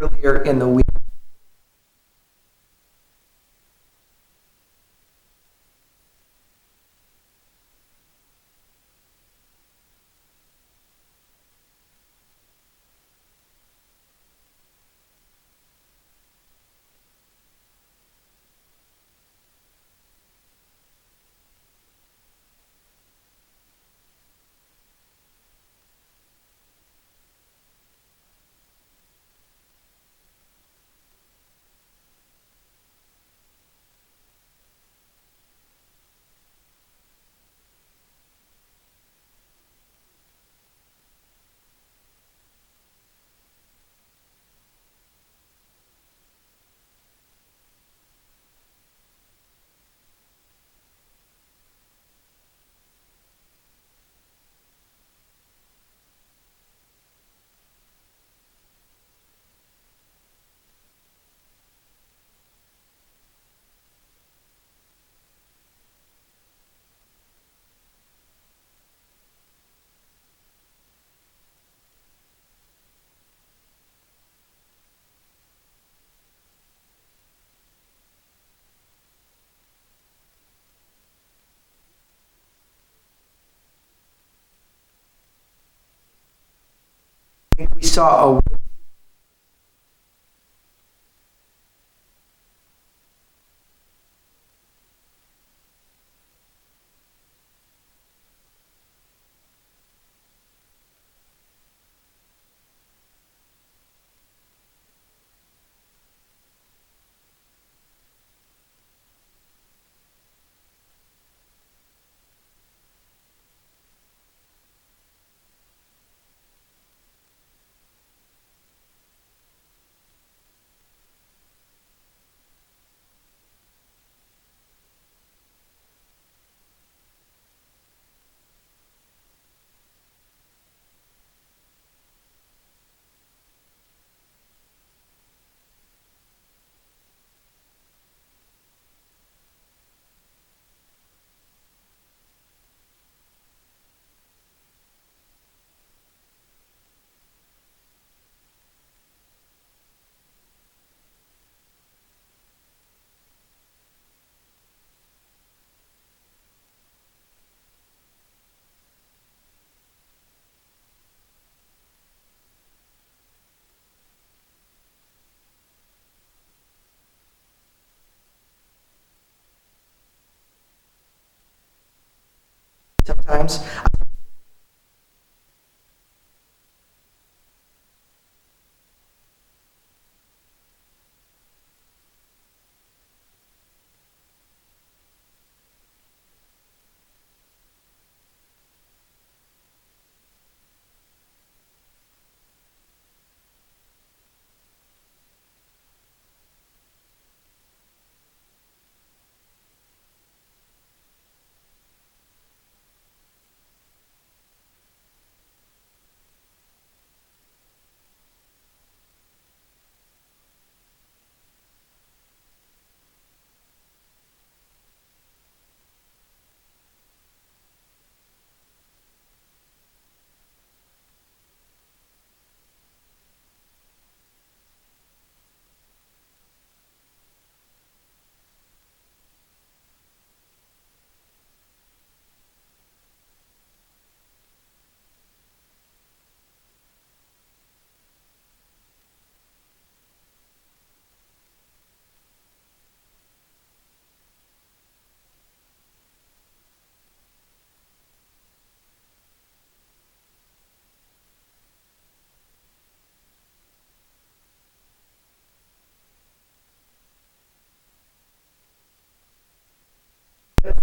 earlier in the week. We saw a sometimes.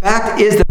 Fact is that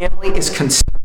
family is concerned.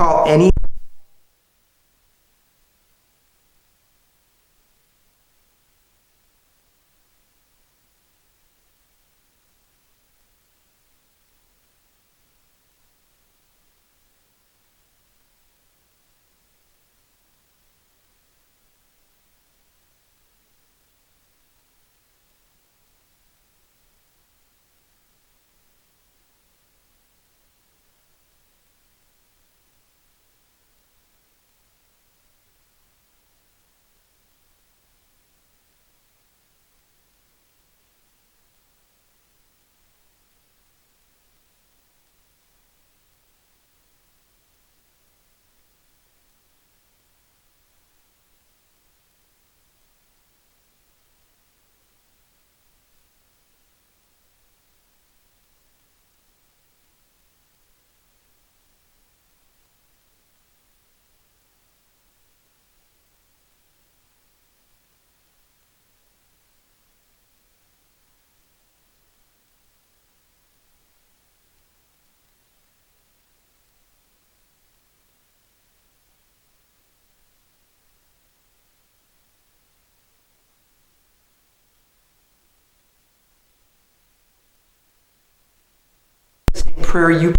Call any prayer you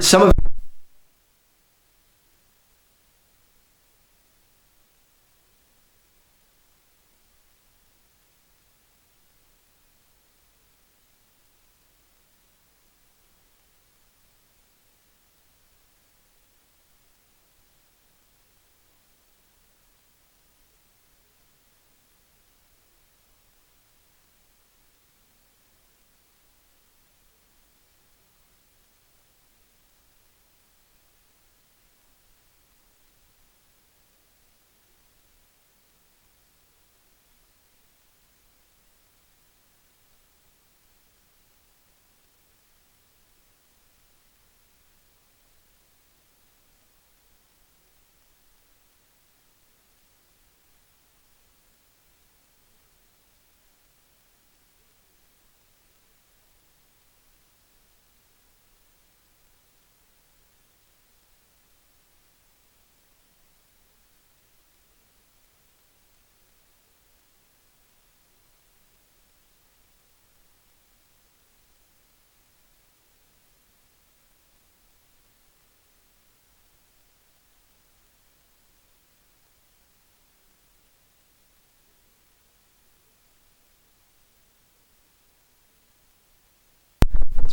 some of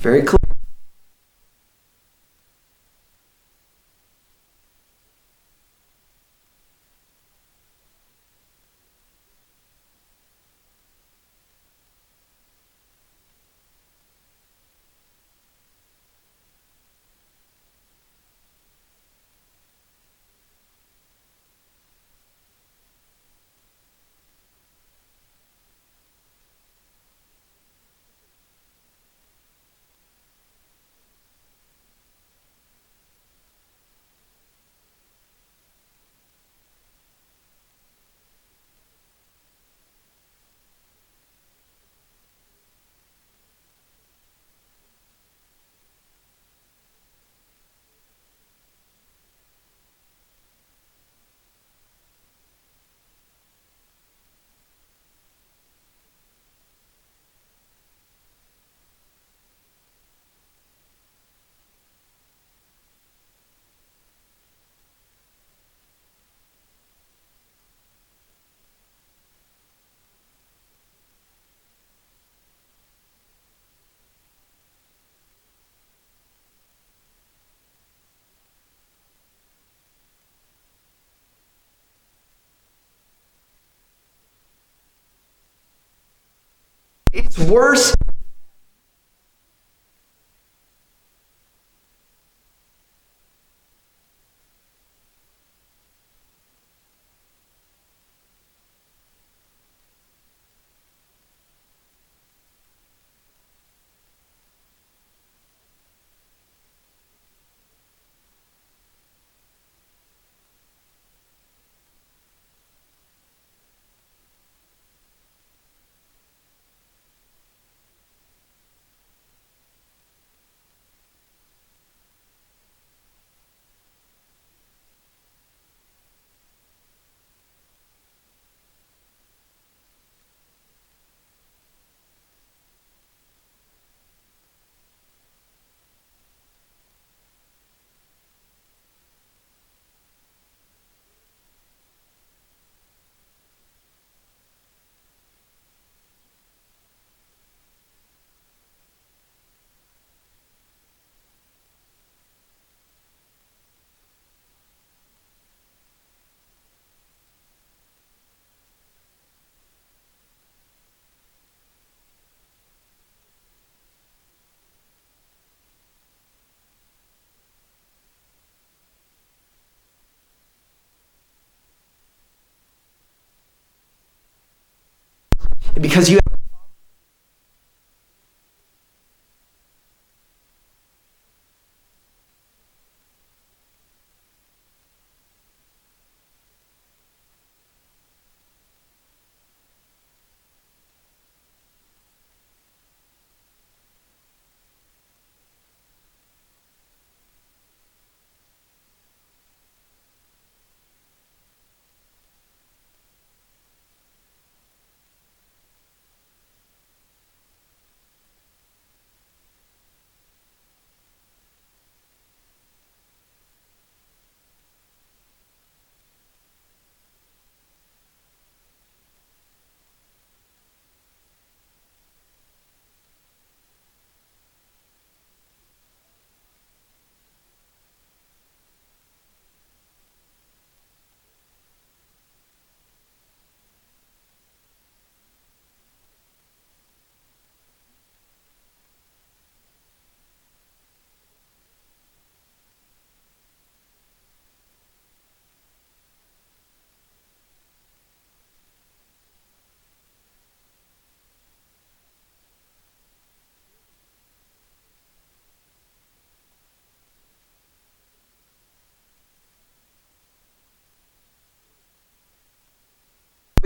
very clear. It's worse. Because you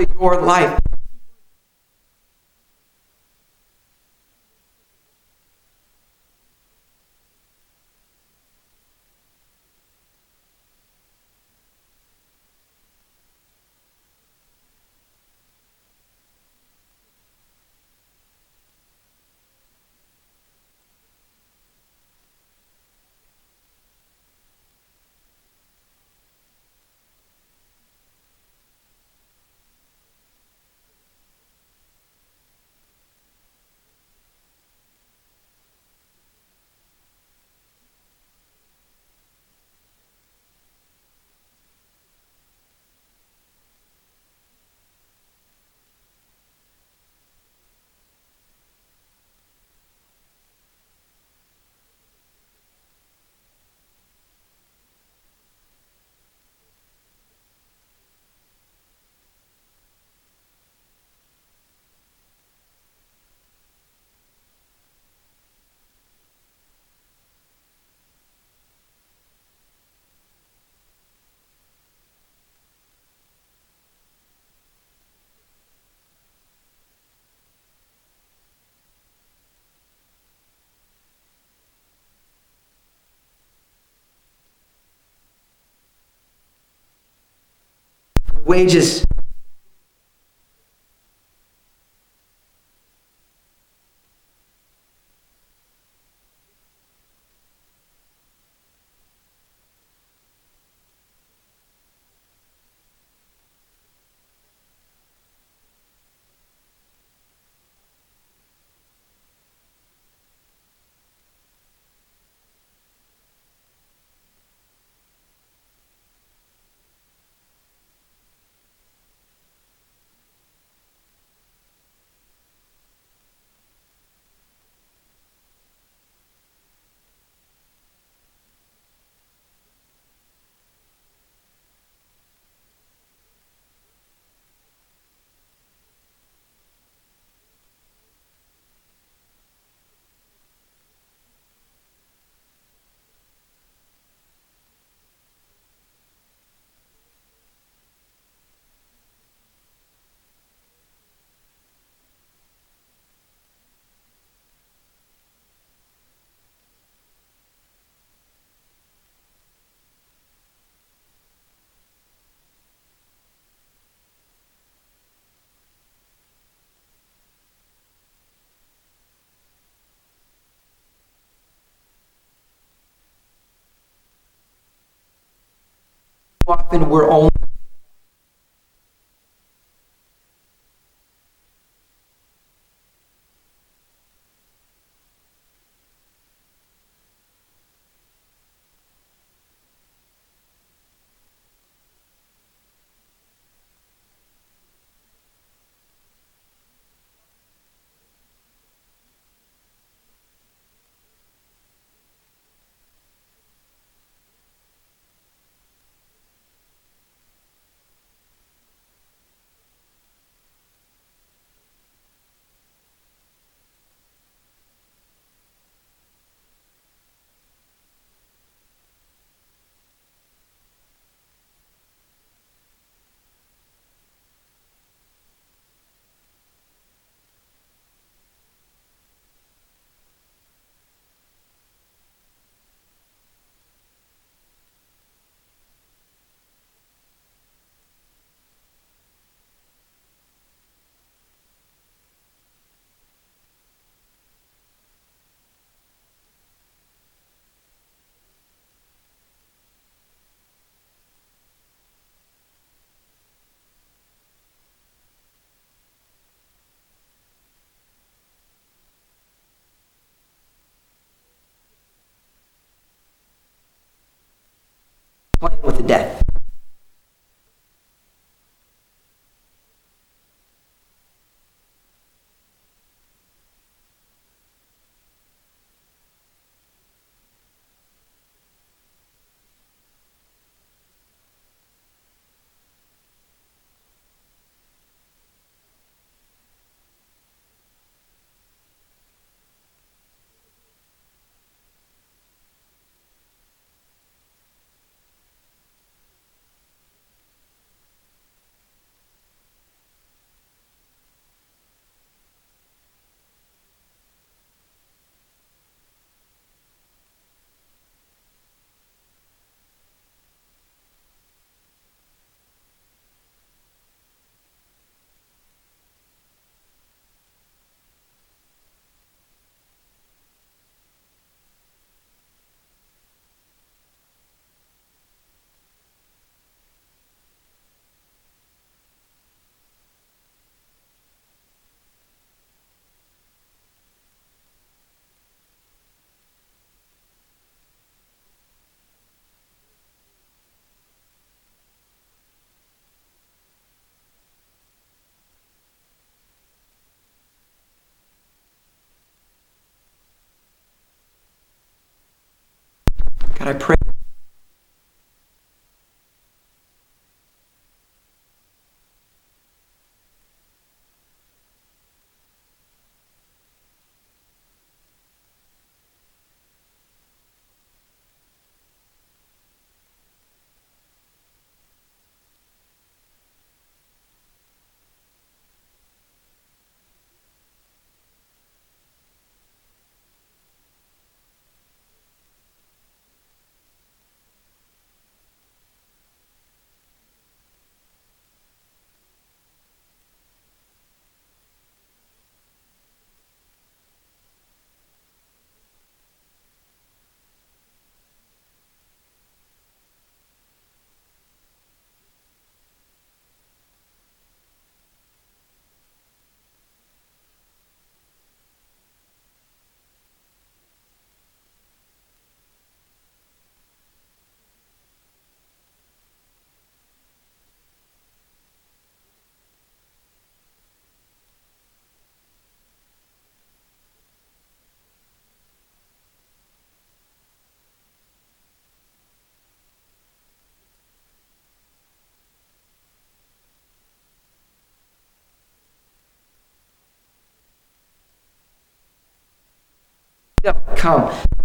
your life. Wages often we're only with the debt. I pray. Come.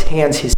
Hands his